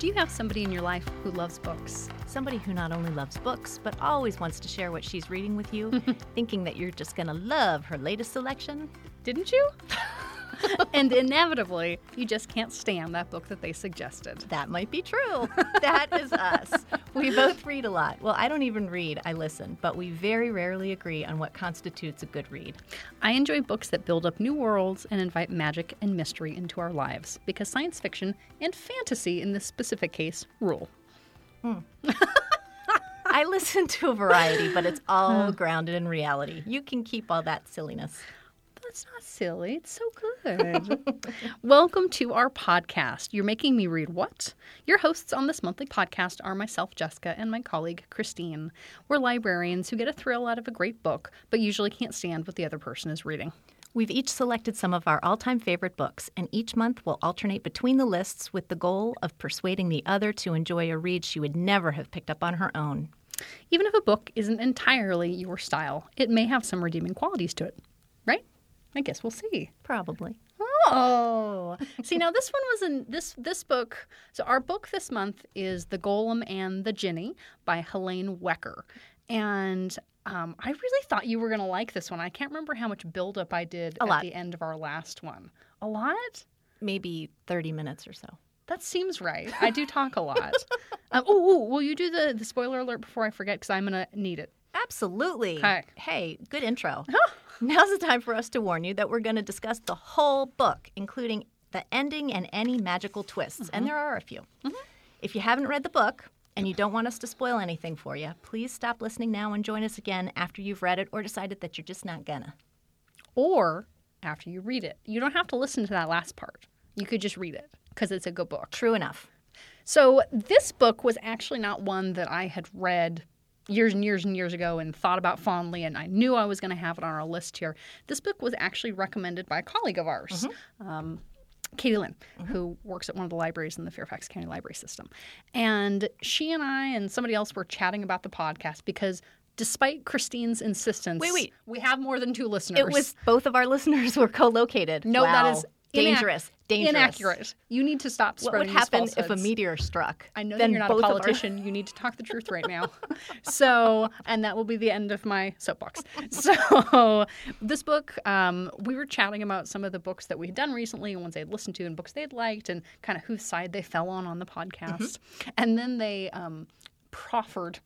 Do you have somebody in your life who loves books? Somebody who not only loves books, but always wants to share what she's reading with you, thinking that you're just going to love her latest selection? Didn't you? and inevitably, you just can't stand that book that they suggested. That might be true. that is us. We both read a lot. Well, I don't even read, I listen, but we very rarely agree on what constitutes a good read. I enjoy books that build up new worlds and invite magic and mystery into our lives because science fiction and fantasy, in this specific case, rule. Hmm. I listen to a variety, but it's all hmm. grounded in reality. You can keep all that silliness. That's not silly. It's so good. Welcome to our podcast. You're making me read what? Your hosts on this monthly podcast are myself, Jessica, and my colleague, Christine. We're librarians who get a thrill out of a great book, but usually can't stand what the other person is reading. We've each selected some of our all time favorite books, and each month we'll alternate between the lists with the goal of persuading the other to enjoy a read she would never have picked up on her own. Even if a book isn't entirely your style, it may have some redeeming qualities to it, right? I guess we'll see. Probably. Oh, see now this one was in this this book. So our book this month is The Golem and the Jinni by Helene Wecker, and um, I really thought you were going to like this one. I can't remember how much buildup I did A at lot. the end of our last one. A lot. Maybe 30 minutes or so. That seems right. I do talk a lot. um, oh, will you do the, the spoiler alert before I forget? Because I'm going to need it. Absolutely. Okay. Hey, good intro. Now's the time for us to warn you that we're going to discuss the whole book, including the ending and any magical twists. And mm-hmm. there are a few. Mm-hmm. If you haven't read the book and you don't want us to spoil anything for you, please stop listening now and join us again after you've read it or decided that you're just not gonna. Or after you read it. You don't have to listen to that last part. You could just read it because it's a good book. True enough. So this book was actually not one that I had read years and years and years ago and thought about fondly, and I knew I was going to have it on our list here. This book was actually recommended by a colleague of ours. Um, Katie Lynn, who works at one of the libraries in the Fairfax County Library System. And she and I and somebody else were chatting about the podcast because despite Christine's insistence, Wait, wait. we have more than two listeners. It was both of our listeners were co-located. no, Wow. that is dangerous. dangerous. inaccurate. You need to stop spreading. What would these happen if a meteor struck? I know then that you're not a our- politician. You need to talk the truth right now. so, and that will be the end of my soapbox. So, this book, um, we were chatting about some of the books that we had done recently and ones they'd listened to and books they'd liked and kind of whose side they fell on on the podcast. Mm-hmm. And then they um, proffered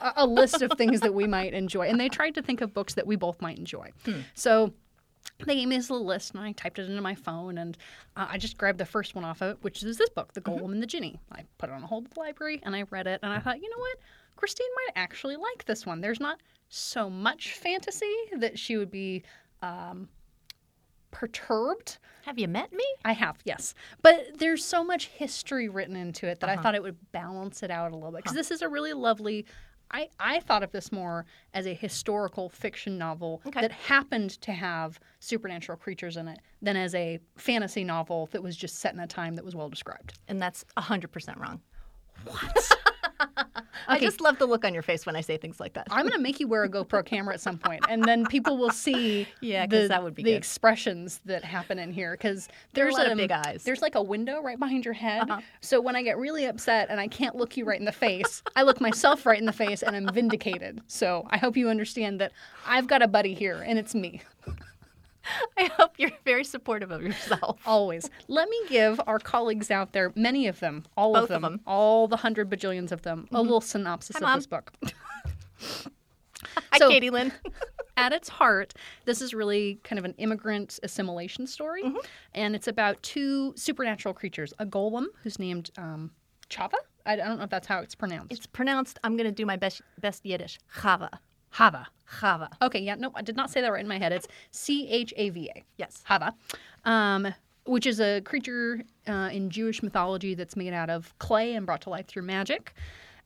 a, a list of things that we might enjoy. And they tried to think of books that we both might enjoy. Hmm. So, they gave me this little list and I typed it into my phone and uh, I just grabbed the first one off of it, which is this book, The Golem and the Jinni. I put it on hold at the library and I read it and I thought, you know what? Christine might actually like this one. There's not so much fantasy that she would be um, perturbed. Have you met me? I have, yes. But there's so much history written into it that I thought it would balance it out a little bit. Because this is a really lovely. I, I thought of this more as a historical fiction novel Okay. that happened to have supernatural creatures in it than as a fantasy novel that was just set in a time that was well described. And that's 100% wrong. What? I just love the look on your face when I say things like that. I'm going to make you wear a GoPro camera at some point, and then people will see Yeah, the, that would be the good. expressions that happen in here. Because a there's lot of um, big eyes. Uh-huh. There's like a window right behind your head. So when I get really upset and I can't look you right in the face, I look myself right in the face, and I'm vindicated. So I hope you understand that I've got a buddy here, and it's me. I hope you're very supportive of yourself. Always. Let me give our colleagues out there, many of them, all Both of of them, them. all the hundred bajillions of them, a little synopsis Hi, of Mom. this book. Hi, So- Katie Lynn. at its heart, this is really kind of an immigrant assimilation story, and it's about two supernatural creatures: a golem who's named um, Chava. I I don't know if that's how it's pronounced. It's pronounced, I'm going to do my best, best Yiddish, Chava. Hava. Chava. Okay, yeah, no, I did not say that right in my head. It's C H A V A. Yes. Hava, um, which is a creature uh, in Jewish mythology that's made out of clay and brought to life through magic,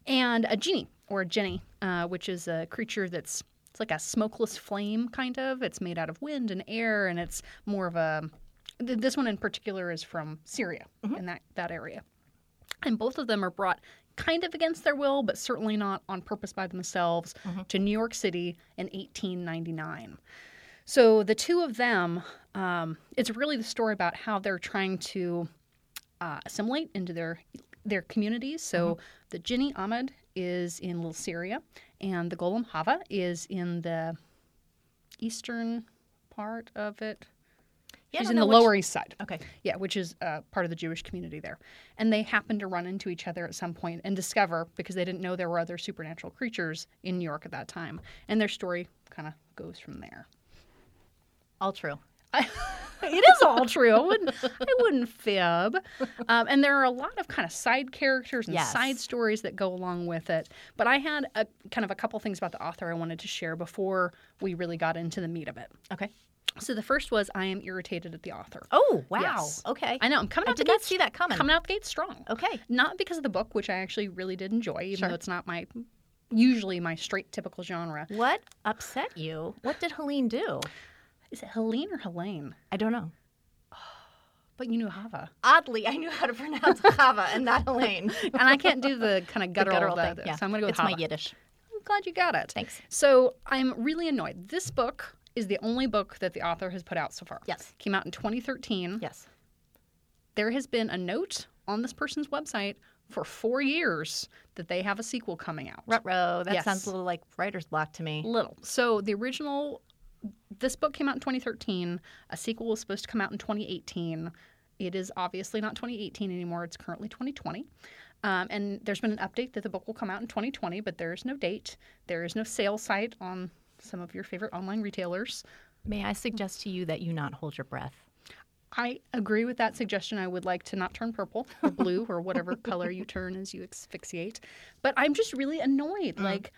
and a genie or a jenny, uh, which is a creature that's it's like a smokeless flame kind of. It's made out of wind and air, and it's more of a. th- This one in particular is from Syria in that that area, and both of them are brought kind of against their will, but certainly not on purpose by themselves, to New York City in 1899. So the two of them, um, it's really the story about how they're trying to uh, assimilate into their their communities. So the Jinni Ahmed is in Little Syria, and the Golem Hava is in the eastern part of it. Yeah, She's in the which- Lower East Side. Okay. Yeah, which is uh, part of the Jewish community there. And they happen to run into each other at some point and discover, because they didn't know there were other supernatural creatures in New York at that time. And their story kind of goes from there. All true. I, it is all true. I wouldn't, I wouldn't fib. Um, and there are a lot of kind of side characters and Yes. side stories that go along with it. But I had a kind of a couple things about the author I wanted to share before we really got into the meat of it. Okay. So the first was I am irritated at the author. Oh wow. Yes. Okay. I know I'm coming I out the did not gate see that coming. coming out the gate strong. Okay. Not because of the book, which I actually really did enjoy, even Sure. though it's not my usually my straight typical genre. What upset you? What did Helene do? Is it Helene or Helene? I don't know. But you knew Hava. Oddly, I knew how to pronounce Hava and not Helene. And I can't do the kind of The guttural, guttural thing. the- Yeah. so I'm going to go with it's my Yiddish. I'm glad you got it. Thanks. So I'm really annoyed. This book is the only book that the author has put out so far. Yes. Came out in 2013. Yes. There has been a note on this person's website for four years that they have a sequel coming out. Rutro. That Yes. sounds a little like writer's block to me. Little. So the original, this book came out in 2013. A sequel was supposed to come out in 2018. It is obviously not 2018 anymore. It's currently 2020. Um, and there's been an update that the book will come out in 2020, but there is no date. There is no sale site on some of your favorite online retailers. May I suggest to you that you not hold your breath? I agree with that suggestion. I would like to not turn purple or blue or whatever color you turn as you asphyxiate. But I'm just really annoyed. Like,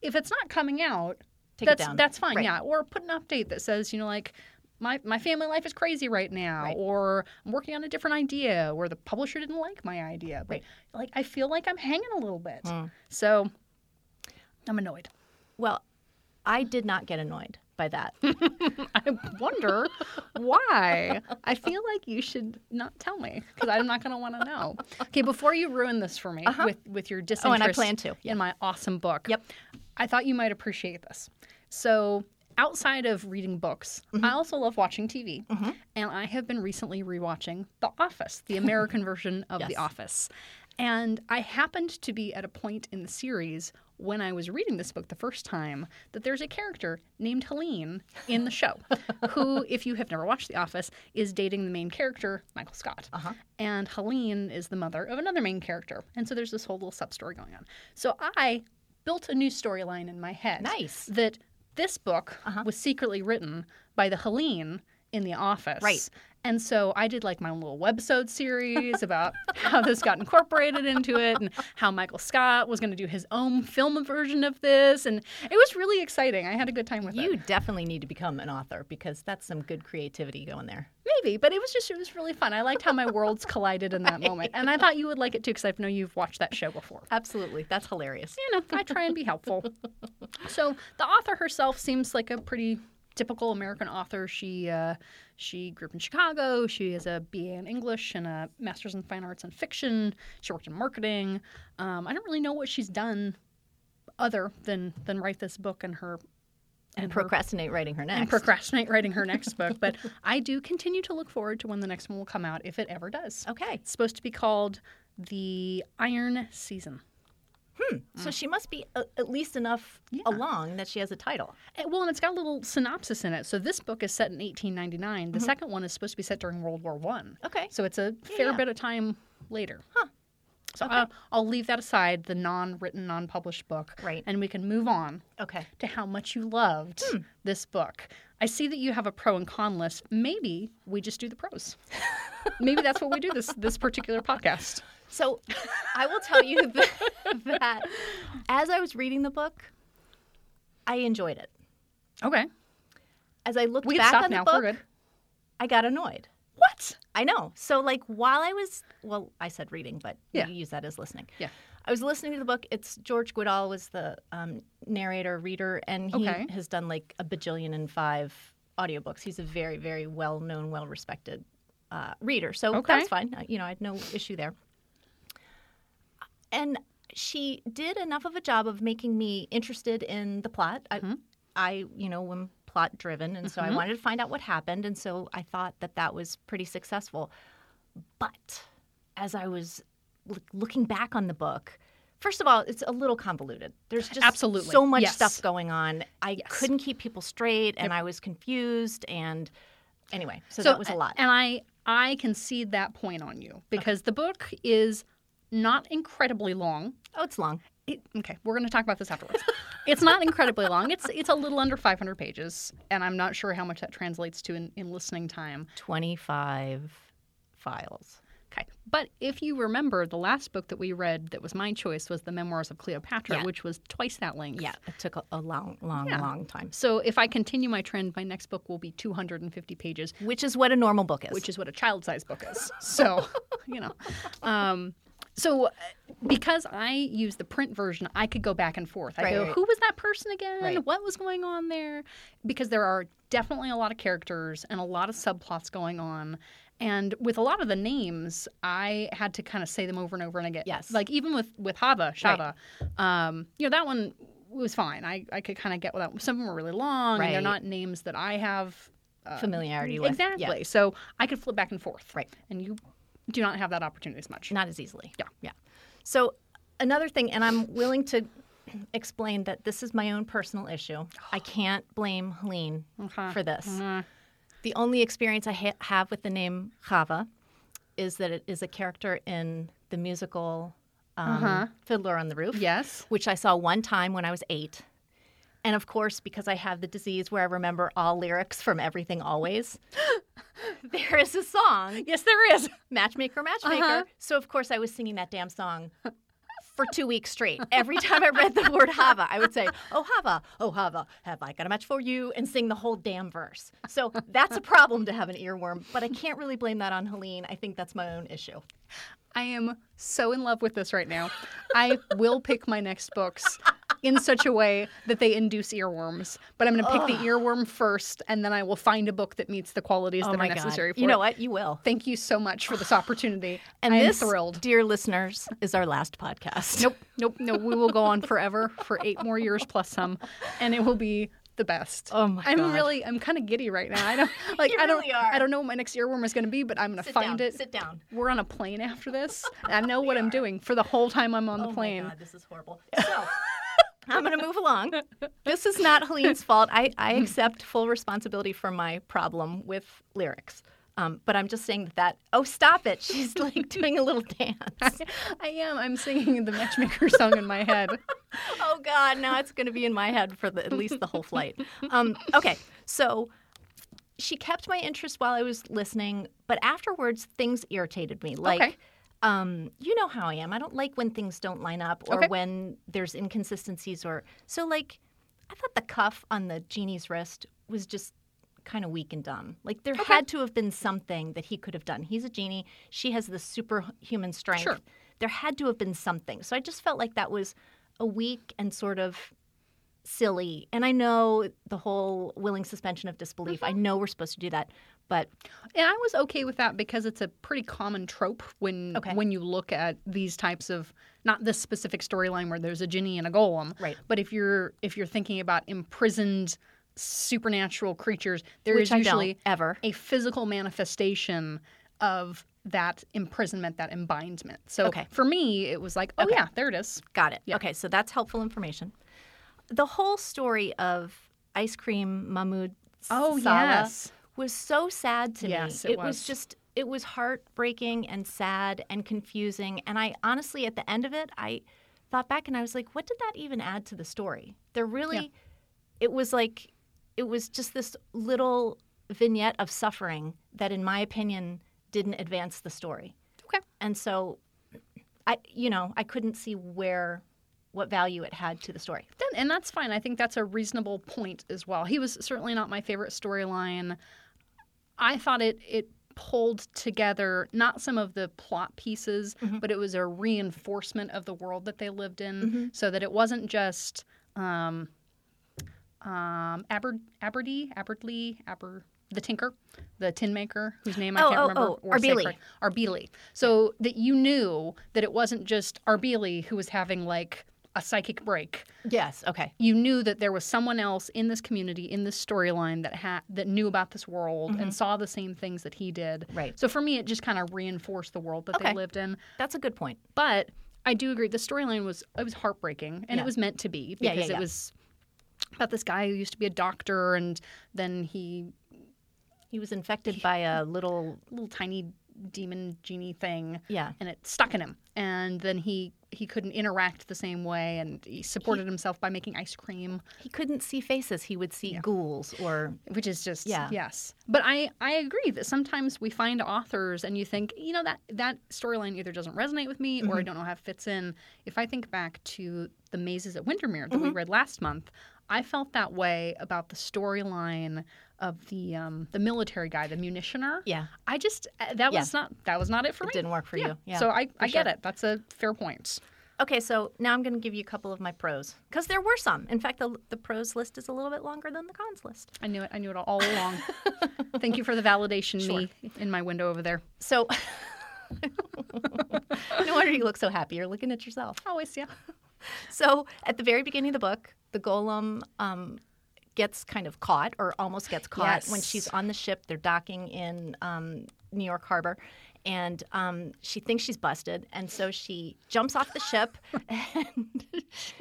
if it's not coming out, Take it that's down. that's fine. Right. Yeah, or put an update that says, you know, like my my family life is crazy right now, Right. or I'm working on a different idea, or the publisher didn't like my idea. But Right. like, I feel like I'm hanging a little bit. Mm. So I'm annoyed. Well, I did not get annoyed by that. I wonder why. I feel like you should not tell me because I'm not going to want to know. Okay, before you ruin this for me with with your disinterest Oh, and I plan to. in my awesome book. Yep. I thought you might appreciate this. So, outside of reading books, Mm-hmm. I also love watching TV, and I have been recently rewatching The Office, the American version of The Office. And I happened to be at a point in the series when I was reading this book the first time that there's a character named Helene in the show who, if you have never watched The Office, is dating the main character, Michael Scott. Uh-huh. And Helene is the mother of another main character. And so there's this whole little sub story going on. So I built a new storyline in my head. Nice. That this book Uh-huh. was secretly written by the Helene in The Office. Right. And so I did like my little webisode series about how this got incorporated into it and how Michael Scott was going to do his own film version of this. And it was really exciting. I had a good time with You it. You definitely need to become an author because that's some good creativity going there. Maybe, but it was just, it was really fun. I liked how my worlds collided in that moment. And I thought you would like it too because I know you've watched that show before. Absolutely. That's hilarious. you know, I try and be helpful. so the author herself seems like a pretty typical American author. She uh, she grew up in Chicago. She has a BA in English and a master's in fine arts and fiction. She worked in marketing. Um, I don't really know what she's done other than than write this book and her And her- procrastinate writing her next. and procrastinate writing her next book. But I do continue to look forward to when the next one will come out, if it ever does. okay. It's supposed to be called the Iron Season. So she must be a, at least enough Yeah. along that she has a title. Eh, Well, and it's got a little synopsis in it. So this book is set in 1899. Mm-hmm. The second one is supposed to be set during World War One. Okay. So it's a fair yeah. bit of time later. Huh. So Okay. I'll, I'll leave that aside, the non-written, non-published book, Right. and we can move on Okay. to how much you loved Hmm. this book. I see that you have a pro and con list. Maybe we just do the pros. Maybe that's what we do this this particular podcast. So I will tell you that, that as I was reading the book, I enjoyed it. Okay, As I looked we back on the book, I got annoyed. What? I know. So like while I was well, I said reading, but Yeah. you use that as listening. Yeah. I was listening to the book. It's George Guidall was the um, narrator, reader, and he Okay. has done like a bajillion and five audiobooks. He's a very, very well known, well respected uh, reader. So Okay. that's fine. You know, I had no issue there. And she did enough of a job of making me interested in the plot. I, Mm-hmm. I you know, am plot driven, and so I wanted to find out what happened, and so I thought that that was pretty successful. But as I was looking back on the book, first of all, it's a little convoluted. There's just Absolutely. so much Yes. stuff going on. I Yes. couldn't keep people straight, and I was confused. And anyway, so, So that was a lot. And I I concede that point on you because the book is not incredibly long. oh, it's long. It, okay, we're going to talk about this afterwards. it's not incredibly long. It's it's a little under 500 pages, and I'm not sure how much that translates to in, in listening time. 25 files. Okay, but if you remember, the last book that we read that was my choice was the Memoirs of Cleopatra, Yeah. which was twice that length. Yeah, it took a, a long, long, Yeah. long time. So if I continue my trend, my next book will be 250 pages, Which is what a normal book is. which is what a child-sized book is. So, you know, um, so uh, because I use the print version, I could go back and forth. I Right, go, right. who was that person again? Right. What was going on there? Because there are definitely a lot of characters and a lot of subplots going on. And with a lot of the names, I had to kind of say them over and over and again. Yes. Like even with with Hava, Shava, um, you know that one was fine. I, I could kind of get with that. Some of them were really long, and they're not names that I have uh, familiarity with. Exactly. Yeah, So I could flip back and forth. Right. And you do not have that opportunity as much. not as easily. Yeah. Yeah. So another thing, and I'm willing to explain that this is my own personal issue. I can't blame Helene Okay. for this. Uh, The only experience I ha- have with the name Chava is that it is a character in the musical um, Uh-huh. Fiddler on the Roof, yes. which I saw one time when I was eight. And of course, because I have the disease where I remember all lyrics from everything always, there is a song, Yes, there is. Matchmaker, Matchmaker. Uh-huh. So of course I was singing that damn song for two weeks straight. Every time I read the word Hava, I would say, Oh Hava, oh Hava, have I got a match for you? And sing the whole damn verse. So that's a problem to have an earworm, but I can't really blame that on Helene. I think that's my own issue. I am so in love with this right now. I will pick my next books in such a way that they induce earworms. But I'm going to pick the earworm first, and then I will find a book that meets the qualities Oh that are necessary God. for You know it. what? You will. Thank you so much for this opportunity. And I am this, thrilled. dear listeners, is our last podcast. Nope, nope, no. We will go on forever for eight more years plus some, and it will be the best. Oh my god. I'm God. really, I'm kind of giddy right now. I don't like, I don't, really are. I don't know what my next earworm is going to be, but I'm going to find down. it. Sit down. We're on a plane after this. I know what I'm doing for the whole time I'm on the plane. Oh my God, this is horrible. So I'm going to move along. This is not Helene's fault. I, I accept full responsibility for my problem with lyrics. Um, but I'm just saying that, that, oh, stop it. She's like doing a little dance. I am. I'm singing the Matchmaker song in my head. oh, God, now it's going to be in my head for the, at least the whole flight. Um, okay, so she kept my interest while I was listening, but afterwards, things irritated me. Like, Okay. Um, you know how I am. I don't like when things don't line up or Okay. when there's inconsistencies or so. Like, I thought the cuff on the genie's wrist was just kind of weak and dumb. Like, there had to have been something that he could have done. He's a genie. She has this superhuman strength. Sure. There had to have been something. So I just felt like that was a weak and sort of silly. And I know the whole willing suspension of disbelief. Mm-hmm. I know we're supposed to do that, but And I was okay with that because it's a pretty common trope when Okay. when you look at these types of not this specific storyline where there's a genie and a golem. Right. But if you're if you're thinking about imprisoned supernatural creatures, there is which I usually ever. a physical manifestation of that imprisonment, that embindment. So Okay. for me, it was like, oh Okay. yeah, there it is. Got it. Yeah. Okay, so that's helpful information. The whole story of Ice Cream Mahmoud Oh yes. was so sad to Yes, me. it was. was just it was heartbreaking and sad and confusing. And I honestly, at the end of it, I thought back and I was like, what did that even add to the story? There really, Yeah. it was like, it was just this little vignette of suffering that, in my opinion, didn't advance the story. Okay. And so, I, you know, I couldn't see where, what value it had to the story. Then, and that's fine. I think that's a reasonable point as well. He was certainly not my favorite storyline. I thought it it pulled together not some of the plot pieces, Mm-hmm. but it was a reinforcement of the world that they lived in, so that it wasn't just um, um, Aber Aberdee, Aber the Tinker, the tin maker, whose name I Oh, can't oh, remember. oh, Arbeely. Arbeely. So that you knew that it wasn't just Arbeely who was having like a psychic break. Yes. Okay. You knew that there was someone else in this community, in this storyline that had that knew about this world and saw the same things that he did. Mm-hmm. Right. So for me, it just kind of reinforced the world that Okay. they lived in. That's a good point. But I do agree the storyline was it was heartbreaking and Yeah. it was meant to be because yeah, yeah. it was about this guy who used to be a doctor and then he He was infected by a little. little tiny demon genie thing Yeah. and it stuck in him and then he he couldn't interact the same way and he supported himself by making ice cream He couldn't see faces. He would see ghouls or. which is just Yeah. yes but i i agree that sometimes we find authors and you think you know that that storyline either doesn't resonate with me Mm-hmm. or i don't know how it fits in if i think back to the mazes at windermere that we Mm-hmm. read last month i felt that way about the storyline of the um the military guy the munitioner Yeah. i just uh, that Yeah. was not that was not it for It me didn't work for you. Yeah. so i i get sure. it that's a fair point Okay, so now I'm going to give you a couple of my pros because there were some. In fact, the, the pros list is a little bit longer than the cons list. i knew it i knew it all along thank you for the validation me in my window over there So, no wonder you look so happy. You're looking at yourself. always yeah So, at the very beginning of the book, the golem um, gets kind of caught, or almost gets caught, when she's on the ship. They're docking in um, New York Harbor. And um, she thinks she's busted, and so she jumps off the ship and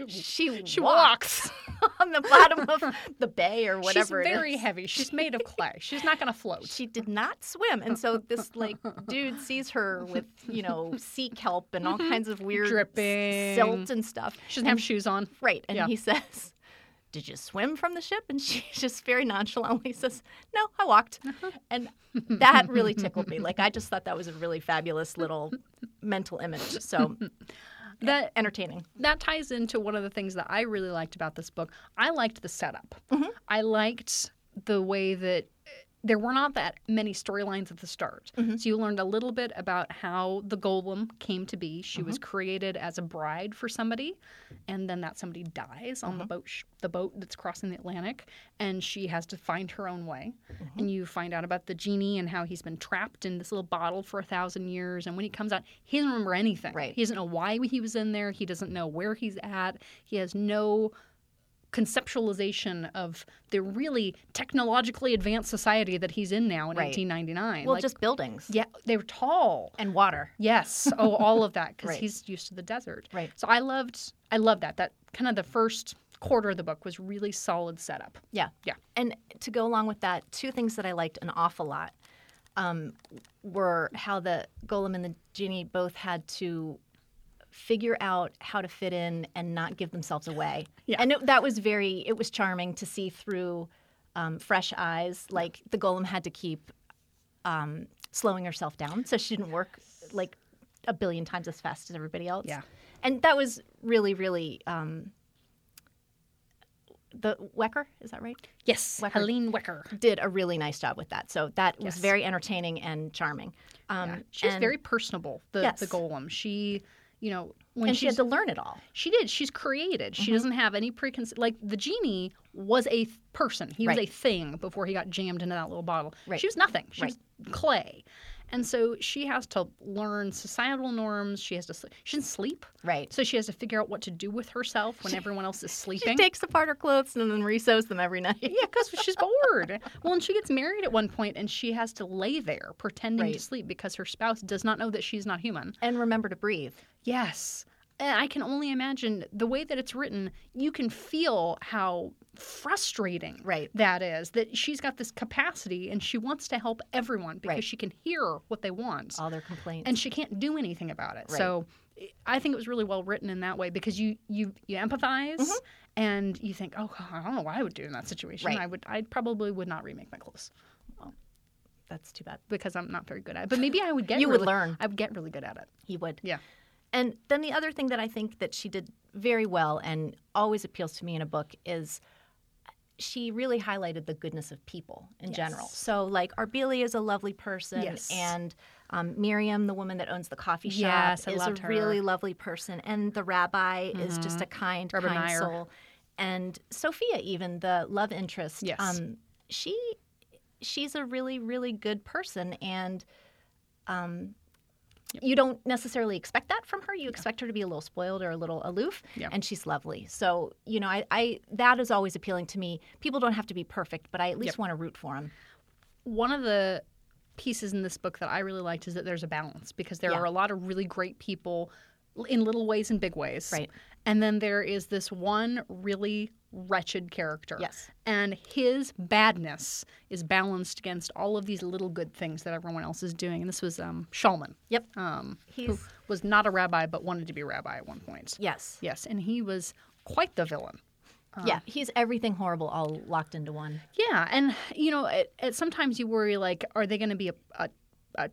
she, she walks on the bottom of the bay or whatever She's very heavy. She's made of clay. She's not going to float. She did not swim, and so this like dude sees her with you know sea kelp and all kinds of weird Dripping. silt and stuff. She doesn't have shoes on. Right. And Yeah. he says, Did you swim from the ship? And she just very nonchalantly says, No, I walked. Uh-huh. And that really tickled me. Like, I just thought that was a really fabulous little mental image. So That entertaining. that ties into one of the things that I really liked about this book. I liked the setup. Mm-hmm. I liked the way that there were not that many storylines at the start. Mm-hmm. So you learned a little bit about how the golem came to be. She Mm-hmm. was created as a bride for somebody, and then that somebody dies on the Mm-hmm. boat, sh- the boat that's crossing the Atlantic, and she has to find her own way. Mm-hmm. And you find out about the genie and how he's been trapped in this little bottle for a thousand years. And when he comes out, he doesn't remember anything. Right. He doesn't know why he was in there. He doesn't know where he's at. He has no conceptualization of the really technologically advanced society that he's in now in Right. 1899. Well, Like, just buildings yeah, they were tall. and water. Yes. Oh, all of that because Right. he's used to the desert. Right. So I loved, I loved that. That kind of the first quarter of the book was really solid setup. Yeah. Yeah. And to go along with that, two things that I liked an awful lot um, were how the golem and the genie both had to figure out how to fit in and not give themselves away. Yeah. And it, that was very, it was charming to see through um, fresh eyes. Like the golem had to keep um, slowing herself down so she didn't work like a billion times as fast as everybody else. Yeah. And that was really, really. Um, the Wecker, is that right? Yes. Wecker. Helene Wecker. did a really nice job with that. So that was very entertaining and charming. Um, Yeah. She's and, very personable, the, Yes. the golem. She, you know, when and she had to learn it all. She did. She's created. Mm-hmm. She doesn't have any preconceived. Like the genie was a th- person. He was a thing before he got jammed into that little bottle. Right. She was nothing. She Right. was clay, and so she has to learn societal norms. She has to. She doesn't sleep, Right. so she has to figure out what to do with herself when everyone else is sleeping. She takes apart her clothes and then resews them every night. yeah, because she's bored. Well, and she gets married at one point, and she has to lay there pretending to sleep because her spouse does not know that she's not human. And remember to breathe. Yes. And I can only imagine the way that it's written, you can feel how frustrating Right. that is. That she's got this capacity and she wants to help everyone because Right. she can hear what they want All their complaints. and she can't do anything about it. Right. So I think it was really well written in that way because you you you empathize and you think, oh, God, I don't know what I would do in that situation. Mm-hmm. Right. I would I probably would not remake my clothes That's too bad. because I'm not very good at it. But maybe I would get You would learn. I would get really good at it. He would. Yeah. And then the other thing that I think that she did very well and always appeals to me in a book is she really highlighted the goodness of people in general. So, like, Arbelia is a lovely person, Yes. and um, Miriam, the woman that owns the coffee shop, Yes, is a her. really lovely person, and the rabbi is just a kind, Rabbi kind Meyer. soul. And Sophia, even the love interest, Yes. um, she she's a really, really good person, and um, you don't necessarily expect that from her. You expect her to be a little spoiled or a little aloof, Yeah. and she's lovely. So you know, I, I that is always appealing to me. People don't have to be perfect, but I at least Yep. want to root for them. one of the pieces in this book that I really liked is that there's a balance because there Yeah. are a lot of really great people in little ways and big ways. Right. And then there is this one really wretched character. Yes. And his badness is balanced against all of these little good things that everyone else is doing. And this was um, Schaalman, Yep. um, who was not a rabbi but wanted to be a rabbi at one point. Yes. Yes. And he was quite the villain. yeah. He's everything horrible all locked into one. Yeah, and you know, it, it, sometimes you worry like, are they going to be a, a, a,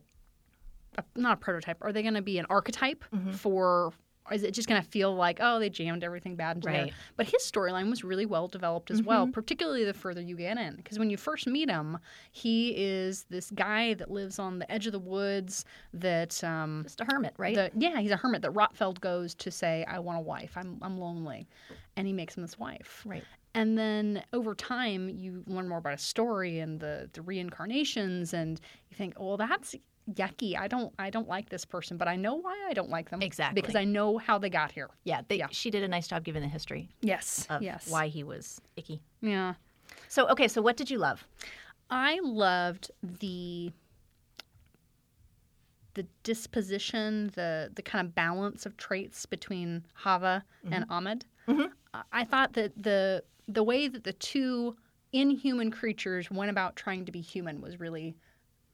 a not a prototype? Are they going to be an archetype Mm-hmm. for? Is it just going to feel like, oh, they jammed everything bad into there? But his storyline was really well developed as Mm-hmm. well, particularly the further you get in. Because when you first meet him, he is this guy that lives on the edge of the woods. That um, Just a hermit, right? the, yeah, he's a hermit that Rotfeld goes to say, I want a wife. I'm I'm lonely, and he makes him this wife. right. And then over time, you learn more about his story and the, the reincarnations, and you think, oh, well, that's yucky. I don't I don't like this person, but I know why I don't like them. Exactly. because I know how they got here. Yeah, they, Yeah. She did a nice job giving the history Yes. of yes. why he was icky. Yeah. So okay, so what did you love? I loved the the disposition, the the kind of balance of traits between Hava and Ahmed. Mhm. I- I thought that the the way that the two inhuman creatures went about trying to be human was really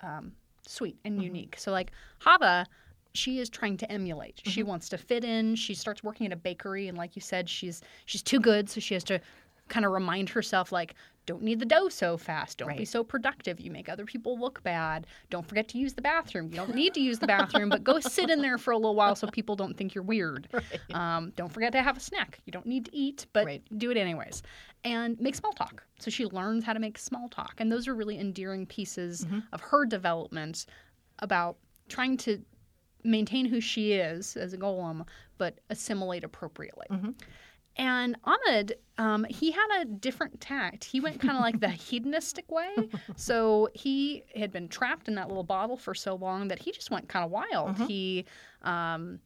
um, sweet and mm-hmm. unique. So like Hava, she is trying to emulate. She mm-hmm. wants to fit in. She starts working at a bakery, and like you said, she's she's too good, so she has to kind of remind herself like don't need the dough so fast. Don't be so productive. You make other people look bad. Don't forget to use the bathroom. You don't need to use the bathroom but go sit in there for a little while so people don't think you're weird. Um, don't forget to have a snack. You don't need to eat but Right. do it anyways. And make small talk. So she learns how to make small talk. And those are really endearing pieces of her development about trying to maintain who she is as a golem but assimilate appropriately and Ahmed, um, he had a different tact. He went kind of like the hedonistic way. So he had been trapped in that little bottle for so long that he just went kind of wild. He um,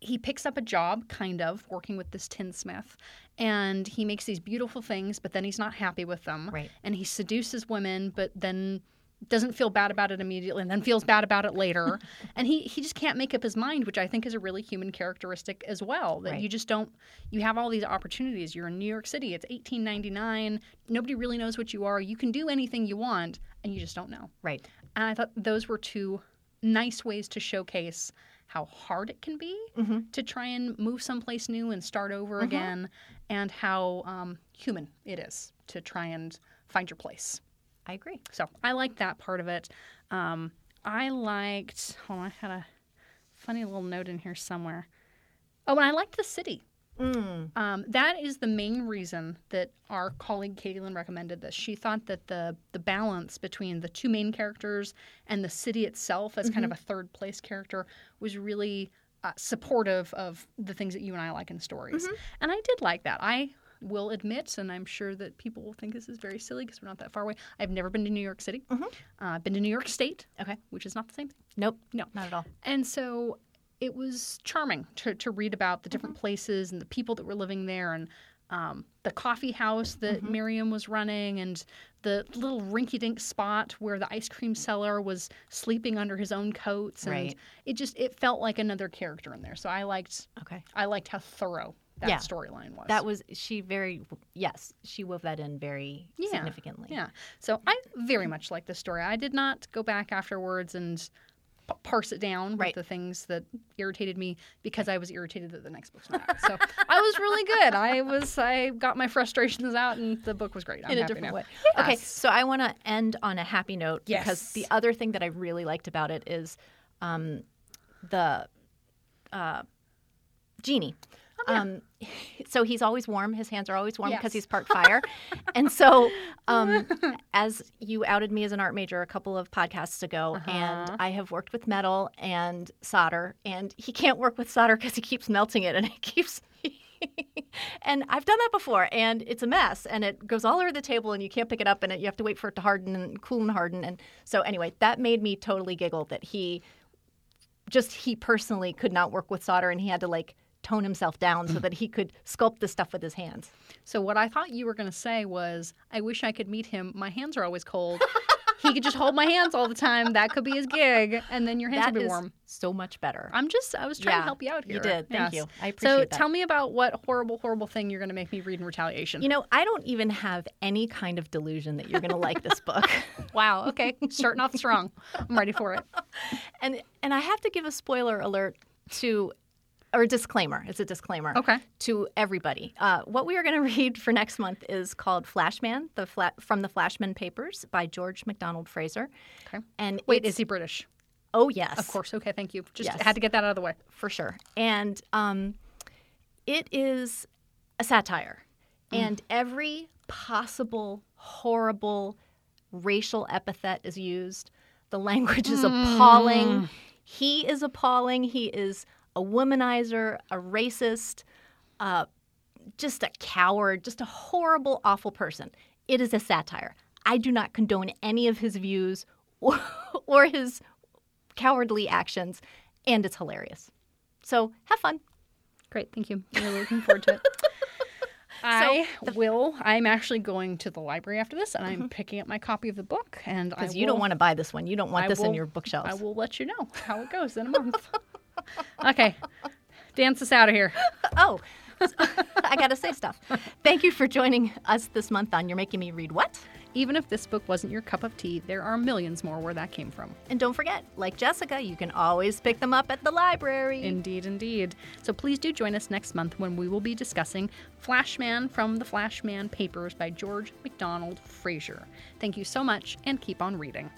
he picks up a job, kind of working with this tinsmith, and he makes these beautiful things, but then he's not happy with them. Right. And he seduces women, but then doesn't feel bad about it immediately and then feels bad about it later. and he, he just can't make up his mind, which I think is a really human characteristic as well. That Right. you just don't, you have all these opportunities. You're in New York City, it's 1899. Nobody really knows what you are. You can do anything you want, and you just don't know. Right. And I thought those were two nice ways to showcase how hard it can be to try and move someplace new and start over again, and how um, human it is to try and find your place. I agree. So I like that part of it. Um, I liked. Hold on, I had a funny little note in here somewhere. Oh, and I liked the city. Mm. Um, that is the main reason that our colleague Lynn recommended this. She thought that the the balance between the two main characters and the city itself as kind of a third place character was really uh, supportive of the things that you and I like in stories. And I did like that. I will admit, and I'm sure that people will think this is very silly because we're not that far away. I've never been to New York City. Uh, I've been to New York State, Okay. which is not the same thing. Nope. No. Not at all. And so it was charming to, to read about the different places and the people that were living there and um, the coffee house that Miriam was running and the little rinky dink spot where the ice cream seller was sleeping under his own coats. And Right. it just it felt like another character in there. So I liked Okay. I liked how thorough that Yeah. storyline was. That was she very yes, she wove that in very Yeah. significantly. Yeah. So I very much like this story. I did not go back afterwards and parse it down with Right. the things that irritated me because I was irritated that the next book's not out. So I was really good. I was I got my frustrations out and the book was great. I'm in a different now. way. Okay, so I want to end on a happy note because the other thing that I really liked about it is um, the uh, genie. Um, so he's always warm. His hands are always warm because Yes. he's part fire. and so, um, as you outed me as an art major a couple of podcasts ago, and I have worked with metal and solder, and he can't work with solder because he keeps melting it, and it keeps. and I've done that before, and it's a mess, and it goes all over the table, and you can't pick it up, and it, you have to wait for it to harden and cool and harden. And so, anyway, that made me totally giggle that he just he personally could not work with solder and he had to like tone himself down so mm. that he could sculpt the stuff with his hands. So what I thought you were going to say was, I wish I could meet him. My hands are always cold. he could just hold my hands all the time. That could be his gig, and then your hands That would be is warm. so much better. I'm just, I was trying Yeah, to help you out here. you did. Thank Yes. you. I So appreciate that. So tell me about what horrible, horrible thing you're going to make me read in retaliation. You know, I don't even have any kind of delusion that you're going to like this book. wow. Okay. Starting off strong. I'm ready for it. and and I have to give a spoiler alert to or a disclaimer. It's a disclaimer. Okay. To everybody. Uh, what we are going to read for next month is called Flashman, the fla- from the Flashman Papers by George MacDonald Fraser. Okay. And Wait, is he British? Oh yes, Of course. Okay. Thank you. Just Yes. had to get that out of the way. for sure. And um, it is a satire, and every possible horrible racial epithet is used. The language is appalling. He is appalling. He is a womanizer, a racist, uh, just a coward, just a horrible, awful person. It is a satire. I do not condone any of his views or, or his cowardly actions, and it's hilarious. So have fun. Great. Thank you. I'm really looking forward to it. I will. I'm actually going to the library after this, and I'm picking up my copy of the book. And Because you don't want to buy this one. You don't want I this in your bookshelves. I will let you know how it goes in a month. okay. Dance us out of here. Oh, I got to say stuff. Thank you for joining us this month on You're Making Me Read What? Even if this book wasn't your cup of tea, there are millions more where that came from. And don't forget, like Jessica, you can always pick them up at the library. Indeed, indeed. So please do join us next month when we will be discussing Flashman from the Flashman Papers by George MacDonald Fraser. Thank you so much and keep on reading.